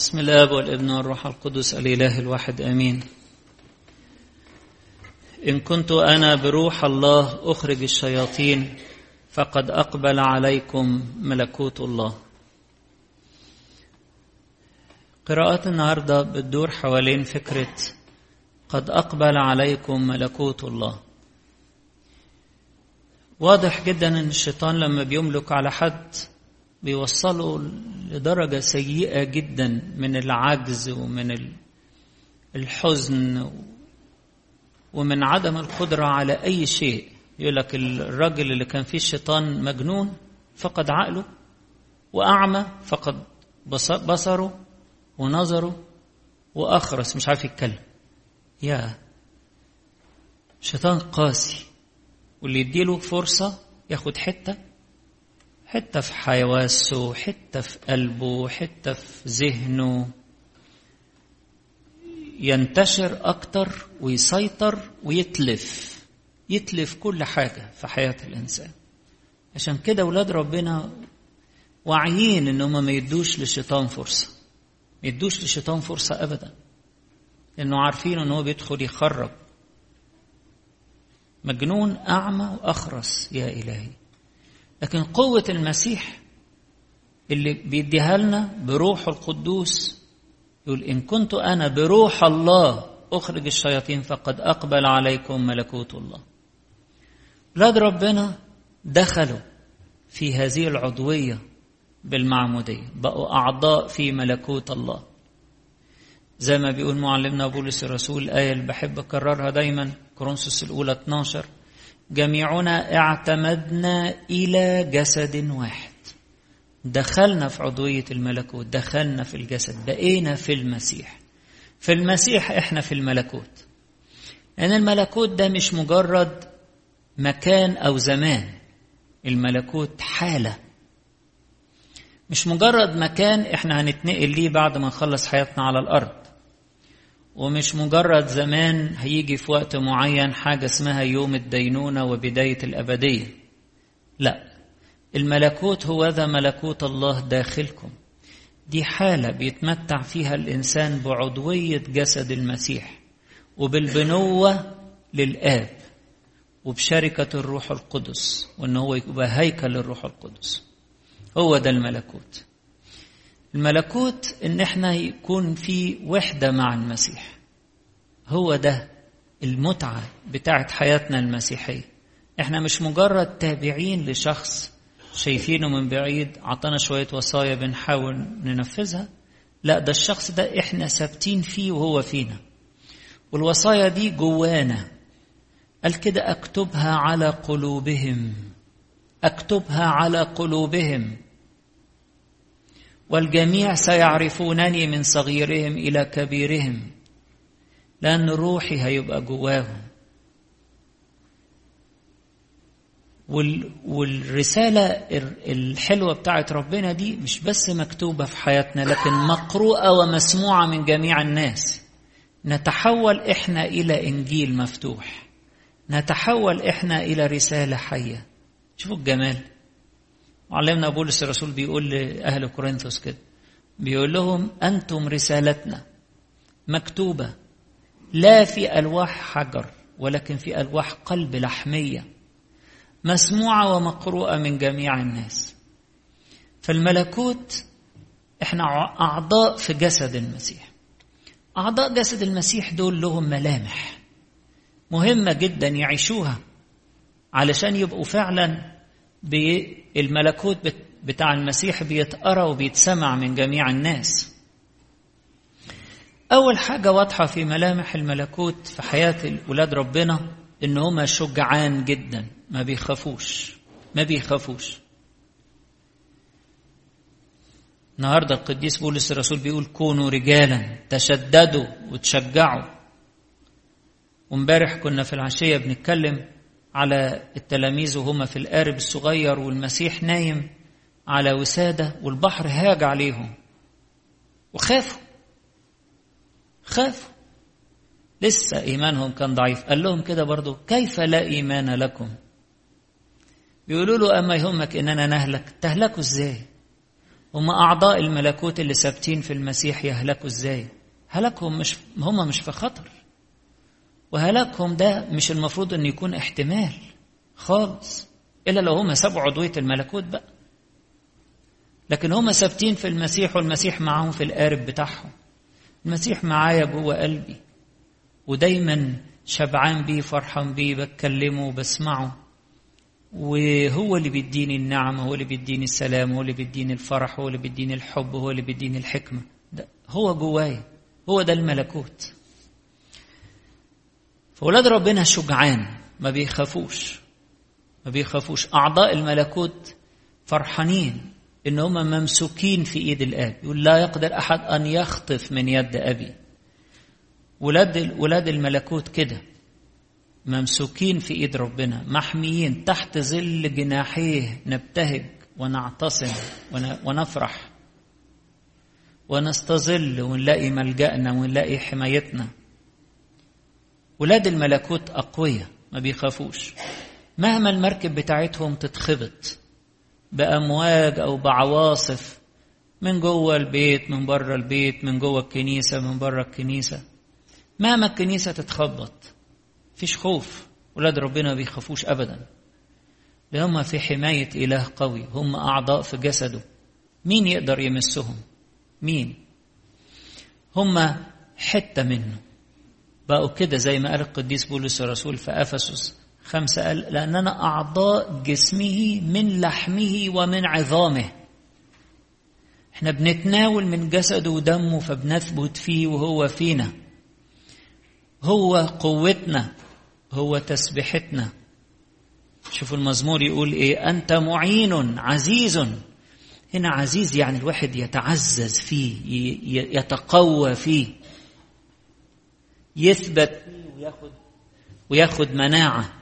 بسم الله والابن والروح القدس الإله الواحد آمين. إن كنت أنا بروح الله أخرج الشياطين فقد أقبل عليكم ملكوت الله. قراءات النهاردة بتدور حوالين فكرة قد أقبل عليكم ملكوت الله. واضح جدا أن الشيطان لما بيملك على حد بيوصله لدرجة سيئة جدا من العجز ومن الحزن ومن عدم القدرة على أي شيء. يقول لك الراجل اللي كان فيه الشيطان مجنون فقد عقله وأعمى فقد بصره ونظره وأخرس مش عارف يتكلم. يا شيطان قاسي واللي يديله فرصة ياخد حتة حتة في حواسه حتة في قلبه حتة في ذهنه. ينتشر أكتر ويسيطر ويتلف. يتلف كل حاجة في حياة الإنسان. عشان كده ولاد ربنا واعيين إن هم ما يدوش للشيطان فرصة. ما يدوش للشيطان فرصة أبدا. لأنه عارفين إن هو بيدخل يخرب. مجنون أعمى وأخرس. يا إلهي. لكن قوة المسيح اللي بيديها لنا بروح القدوس يقول إن كنت أنا بروح الله أخرج الشياطين فقد أقبل عليكم ملكوت الله. ولاد ربنا دخلوا في هذه العضوية بالمعمودية بقوا أعضاء في ملكوت الله. زي ما بيقول معلمنا بولس الرسول الآية اللي بحب أكررها دايما كورنثوس الأولى 12 جميعنا اعتمدنا إلى جسد واحد. دخلنا في عضوية الملكوت دخلنا في الجسد بقينا في المسيح. في المسيح إحنا في الملكوت. لأن الملكوت ده مش مجرد مكان أو زمان. الملكوت حالة. مش مجرد مكان إحنا هنتنقل ليه بعد ما نخلص حياتنا على الأرض. ومش مجرد زمان هيجي في وقت معين حاجة اسمها يوم الدينونة وبداية الأبدية. لا الملكوت هو ذا ملكوت الله داخلكم. دي حالة بيتمتع فيها الإنسان بعضوية جسد المسيح وبالبنوة للآب وبشركة الروح القدس وإن هو يبقى هيكل الروح القدس. هو ده الملكوت. الملكوت إن إحنا يكون في وحدة مع المسيح. هو ده المتعة بتاعت حياتنا المسيحية. إحنا مش مجرد تابعين لشخص شايفينه من بعيد عطانا شوية وصايا بنحاول ننفذها. لا ده الشخص ده إحنا ثابتين فيه وهو فينا. والوصايا دي جوانا. قال كده أكتبها على قلوبهم. أكتبها على قلوبهم. والجميع سيعرفونني من صغيرهم إلى كبيرهم. لأن روحي هيبقى جواهم. والرسالة الحلوة بتاعت ربنا دي مش بس مكتوبة في حياتنا لكن مقروءة ومسموعة من جميع الناس. نتحول إحنا إلى إنجيل مفتوح. نتحول إحنا إلى رسالة حية. شوفوا الجمال. معلمنا بولس الرسول بيقول لأهل كورنثوس كده بيقول لهم أنتم رسالتنا مكتوبة لا في ألواح حجر ولكن في ألواح قلب لحمية مسموعة ومقروءة من جميع الناس. فالملكوت إحنا أعضاء في جسد المسيح. أعضاء جسد المسيح دول لهم ملامح مهمة جدا يعيشوها علشان يبقوا فعلا بالملكوت بتاع المسيح بيتقرأ وبيتسمع من جميع الناس. أول حاجة واضحة في ملامح الملكوت في حياة ولاد ربنا إن هما شجعان جدا ما بيخافوش ما بيخافوش. النهارده القديس بولس الرسول بيقول كونوا رجالا تشددوا وتشجعوا. وامبارح كنا في العشية بنتكلم على التلاميذ وهما في القارب الصغير والمسيح نايم على وسادة والبحر هاج عليهم. وخافوا. خافوا. لسه إيمانهم كان ضعيف. قال لهم كده برضو كيف لا إيمان لكم؟ بيقولوا له أما يهمك إننا نهلك تهلكوا إزاي؟ هم أعضاء الملكوت اللي ثابتين في المسيح يهلكوا إزاي؟ هلاكهم مش هم مش في خطر. وهلاكهم ده مش المفروض أن يكون احتمال خالص إلا لو هم سابوا عضوية الملكوت بقى. لكن هم ثابتين في المسيح والمسيح معاهم في القارب بتاعهم. المسيح معايا جوه قلبي ودايما شبعان بيه فرحان بيه بتكلمه وبسمعه وهو اللي بيديني النعمة هو اللي بيديني السلام هو اللي بيديني الفرح هو اللي بيديني الحب هو اللي بيديني الحكمة. ده هو جوايا هو ده الملكوت. فولاد ربنا شجعان ما بيخافوش. ما بيخافوش. أعضاء الملكوت فرحانين إن هم ممسوكين في إيد الآب. يقول لا يقدر أحد أن يخطف من يد أبي. ولاد ولاد الملكوت كده ممسوكين في إيد ربنا محميين تحت ظل جناحيه. نبتهج ونعتصم ونفرح. ونستظل ونلاقي ملجأنا ونلاقي حمايتنا. ولاد الملكوت أقوياء ما بيخافوش. مهما المركب بتاعتهم تتخبط بأمواج أو بعواصف من جوه البيت من بره البيت من جوه الكنيسة من بره الكنيسة. مهما الكنيسة تتخبط فيش خوف. ولاد ربنا ما بيخافوش أبدا. هم في حماية إله قوي. هم أعضاء في جسده. مين يقدر يمسهم؟ مين؟ هم حتة منه. بقوا كده زي ما قال القديس بولس الرسول في أفسس خمسة قال لأننا أعضاء جسمه من لحمه ومن عظامه. إحنا بنتناول من جسده ودمه فبنثبت فيه وهو فينا. هو قوتنا هو تسبيحتنا. شوفوا المزمور يقول إيه أنت معين عزيز. هنا عزيز يعني الواحد يتعزز فيه يتقوى فيه. يثبت وياخد وياخد مناعة.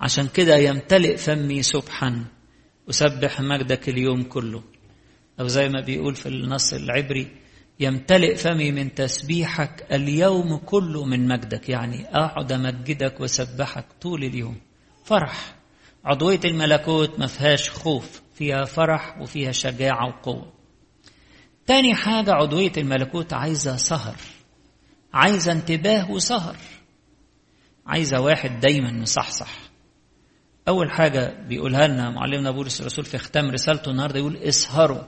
عشان كده يمتلئ فمي سبحا أسبح مجدك اليوم كله. أو زي ما بيقول في النص العبري يمتلئ فمي من تسبيحك اليوم كله من مجدك. يعني أقعد أمجدك وأسبحك طول اليوم. فرح. عضوية الملكوت ما فيهاش خوف فيها فرح وفيها شجاعة وقوة. تاني حاجة عضوية الملكوت عايزة سهر. عايزة انتباه وسهر. عايزة واحد دايما مصحصح. أول حاجة بيقولها لنا معلمنا بولس الرسول في ختام رسالته النهارده يقول اسهروا.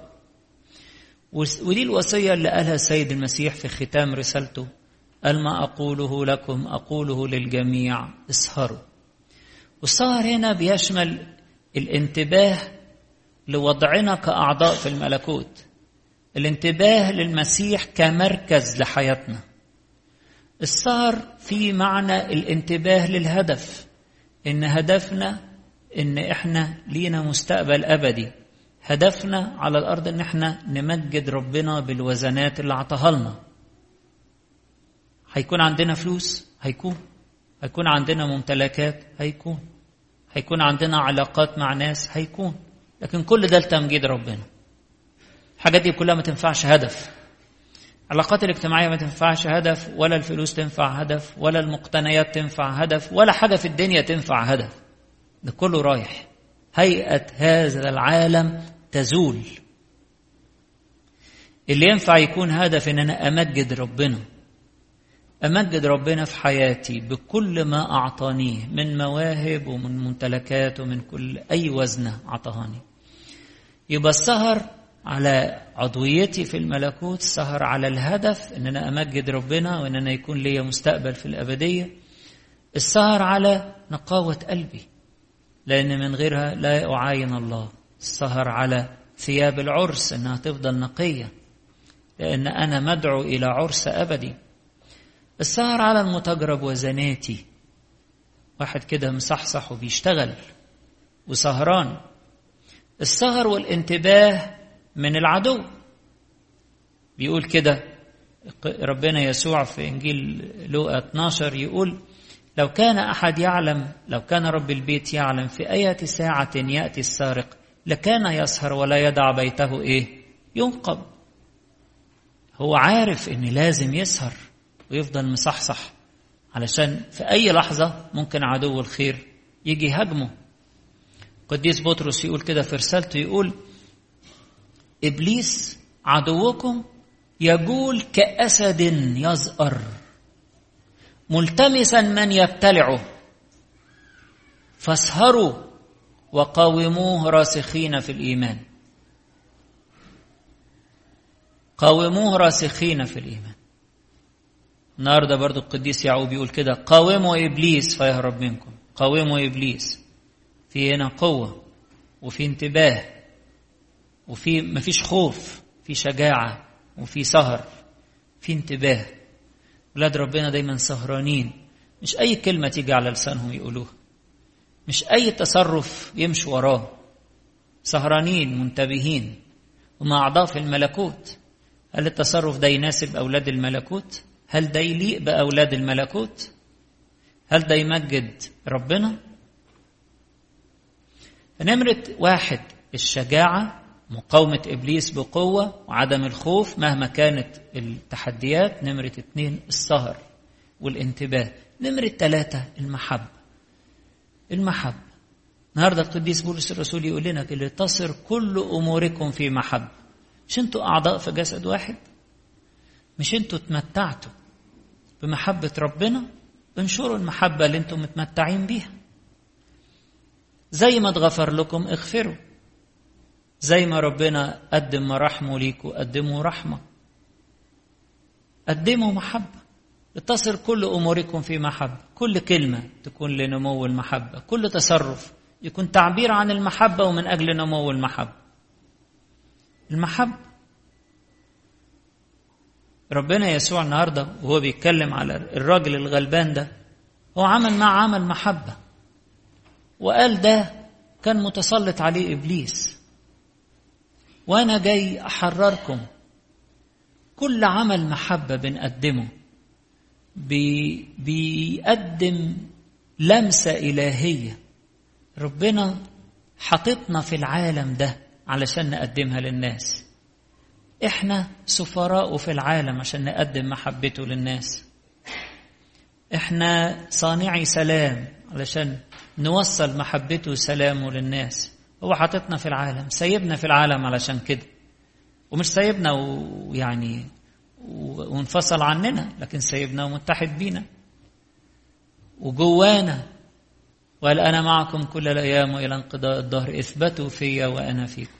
ودي الوصية اللي قالها السيد المسيح في ختام رسالته. قال ما أقوله لكم أقوله للجميع. اسهروا. والسهر هنا بيشمل الانتباه لوضعنا كأعضاء في الملكوت. الانتباه للمسيح كمركز لحياتنا. السهر في معنى الانتباه للهدف إن هدفنا إن إحنا لينا مستقبل أبدي. هدفنا على الأرض إن إحنا نمجد ربنا بالوزنات اللي عطاها لنا. هيكون عندنا فلوس؟ هيكون. هيكون عندنا ممتلكات؟ هيكون. هيكون عندنا علاقات مع ناس؟ هيكون. لكن كل ده لتمجيد ربنا. الحاجات دي كلها ما تنفعش هدف. العلاقات الاجتماعية ما تنفعش هدف ولا الفلوس تنفع هدف ولا المقتنيات تنفع هدف ولا حاجة في الدنيا تنفع هدف. ده كله رايح. هيئة هذا العالم تزول. اللي ينفع يكون هدف إن أنا أمجد ربنا. أمجد ربنا في حياتي بكل ما أعطانيه من مواهب ومن ممتلكات ومن كل أي وزنه أعطاني. يبقى السهر على عضويتي في الملكوت السهر على الهدف ان أنا أمجد ربنا وان أنا يكون ليا مستقبل في الأبدية. السهر على نقاوة قلبي لأن من غيرها لا أعاين الله. السهر على ثياب العرس إنها تفضل نقية لأن أنا مدعو إلى عرس أبدي. السهر على المتجرب وزناتي واحد كده مصحصح وبيشتغل وسهران. السهر والانتباه من العدو. بيقول كده ربنا يسوع في إنجيل لوقا 12 يقول لو كان أحد يعلم لو كان رب البيت يعلم في اية ساعة يأتي السارق لكان يسهر ولا يدع بيته إيه؟ ينقب. هو عارف إن لازم يسهر ويفضل مصحصح علشان في أي لحظة ممكن عدو الخير يجي يهاجمه قديس بطرس يقول كده في رسالته يقول إبليس عدوكم يجول كأسد يزأر ملتمسا من يبتلعه فاسهروا وقاوموه راسخين في الإيمان. قاوموه راسخين في الإيمان. النهارده برضو القديس يعقوب يقول كده قاوموا إبليس فيهرب منكم قاوموا إبليس في هنا قوة وفي انتباه. وفي مفيش خوف في شجاعة وفي سهر في انتباه. ولاد ربنا دايما سهرانين. مش أي كلمة تيجي على لسانهم يقولوها مش أي تصرف يمشوا وراه. سهرانين منتبهين. هم اعضاء في الملكوت هل التصرف ده يناسب أولاد الملكوت؟ هل ده يليق بأولاد الملكوت؟ هل ده يمجد ربنا؟ فنمرة واحد الشجاعة مقاومة إبليس بقوة وعدم الخوف مهما كانت التحديات. نمرة اتنين السهر والانتباه. نمرة ثلاثة المحبة. المحبة. النهارده القديس بولس الرسول يقول لنا كده تصر كل أموركم في محبة. مش أنتوا أعضاء في جسد واحد؟ مش أنتوا اتمتعتوا بمحبة ربنا؟ انشروا المحبة اللي أنتم متمتعين بيها. زي ما اتغفر لكم اغفروا. زي ما ربنا قدم مراحمه ليكوا قدموا رحمة. قدموا محبة. اتصل كل أموركم في محبة. كل كلمة تكون لنمو المحبة. كل تصرف يكون تعبير عن المحبة ومن أجل نمو المحبة. المحبة. ربنا يسوع النهارده وهو بيتكلم على الراجل الغلبان ده هو عمل مع عمل محبة. وقال ده كان متسلط عليه إبليس. وأنا جاي أحرركم. كل عمل محبة بنقدمه. بي بيقدم لمسة إلهية. ربنا حطتنا في العالم ده علشان نقدمها للناس. إحنا سفراء في العالم عشان نقدم محبته للناس. إحنا صانعي سلام علشان نوصل محبته وسلامه للناس. هو حاططنا في العالم سايبنا في العالم علشان كده. ومش سايبنا ويعني وانفصل عننا لكن سايبنا ومتحد بينا. وجوانا وقال أنا معكم كل الأيام وإلى انقضاء الدهر إثبتوا فيا وأنا فيكم.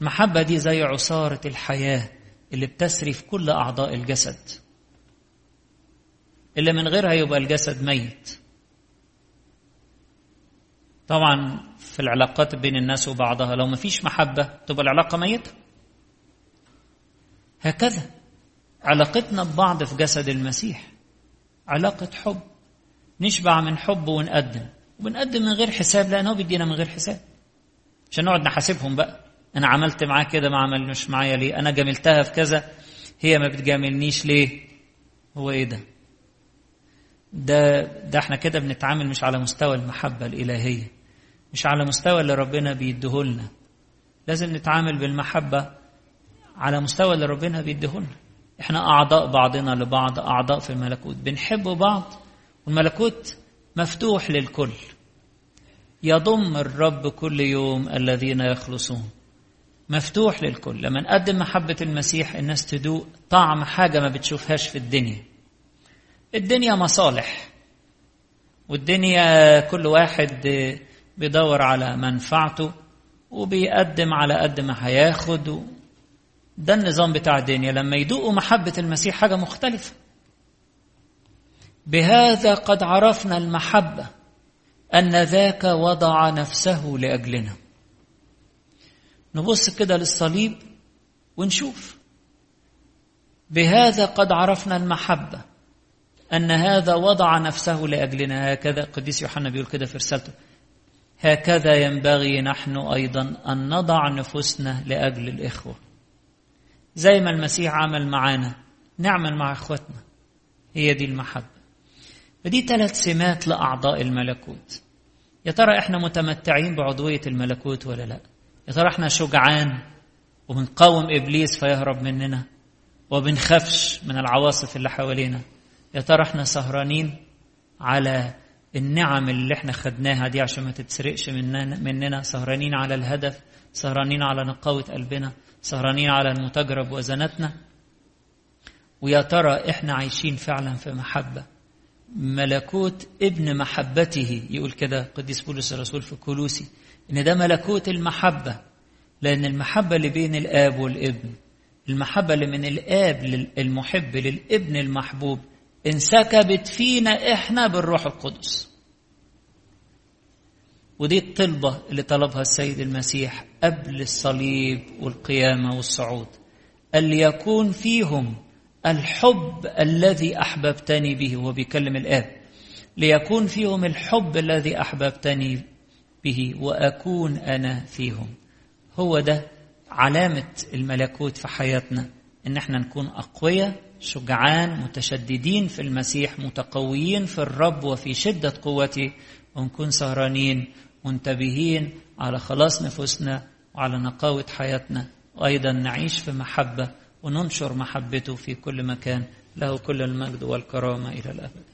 المحبة دي زي عصارة الحياة اللي بتسري في كل أعضاء الجسد. اللي من غيرها يبقى الجسد ميت. طبعا في العلاقات بين الناس وبعضها لو ما فيش محبة تبقى العلاقة ميتة. هكذا علاقتنا ببعض في جسد المسيح علاقة حب. نشبع من حب ونقدم وبنقدم من غير حساب لأنه بيدينا من غير حساب. عشان نقعد نحاسبهم بقى. أنا عملت معاه كده ما عملناش معايا ليه؟ أنا جاملتها في كذا. هي ما بتجاملنيش ليه؟ هو إيه ده؟ ده ده إحنا كده بنتعامل مش على مستوى المحبة الإلهية. مش على مستوى اللي ربنا بيديهولنا. لازم نتعامل بالمحبة على مستوى اللي ربنا بيديهولنا. إحنا أعضاء بعضنا لبعض أعضاء في الملكوت. بنحب بعض والملكوت مفتوح للكل. يضم الرب كل يوم الذين يخلصون. مفتوح للكل. لما نقدم محبة المسيح الناس تدوق طعم حاجة ما بتشوفهاش في الدنيا. الدنيا مصالح والدنيا كل واحد بيدور على منفعته وبيقدم على قد ما هياخد. ده النظام بتاع الدنيا لما يدوقوا محبة المسيح حاجة مختلفة. بهذا قد عرفنا المحبة أن ذاك وضع نفسه لأجلنا. نبص كده للصليب ونشوف. بهذا قد عرفنا المحبة أن هذا وضع نفسه لأجلنا. هكذا قديس يوحنا بيقول كده في رسالته. هكذا ينبغي نحن أيضا أن نضع نفوسنا لأجل الإخوة. زي ما المسيح عمل معانا نعمل مع إخوتنا. هي دي المحبة. فدي ثلاث سمات لأعضاء الملكوت. يا ترى إحنا متمتعين بعضوية الملكوت ولا لا؟ يا ترى إحنا شجعان وبنقاوم إبليس فيهرب مننا وبنخافش من العواصف اللي حوالينا؟ يا ترى إحنا سهرانين على النعم اللي إحنا خدناها دي عشان ما تتسرقش مننا, مننا. سهرانين على الهدف سهرانين على نقاوة قلبنا سهرانين على المتجرب وزنتنا ويا ترى إحنا عايشين فعلا في محبة. ملكوت ابن محبته يقول كده قديس بولس الرسول في كولوسي إن ده ملكوت المحبة. لأن المحبة اللي بين الآب والابن المحبة اللي من الآب المحب للابن المحبوب انسكبت فينا إحنا بالروح القدس. ودي الطلبة اللي طلبها السيد المسيح قبل الصليب والقيامة والصعود. قال ليكون فيهم الحب الذي أحببتني به وهو بيكلم الآب. ليكون فيهم الحب الذي أحببتني به وأكون أنا فيهم. هو ده علامة الملكوت في حياتنا إن إحنا نكون أقوياء شجعان متشددين في المسيح متقويين في الرب وفي شدة قوته. ونكون سهرانين منتبهين على خلاص نفوسنا وعلى نقاوة حياتنا. وأيضا نعيش في محبة وننشر محبته في كل مكان. له كل المجد والكرامة إلى الأبد.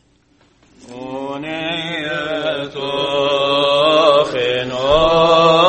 أنية خنوع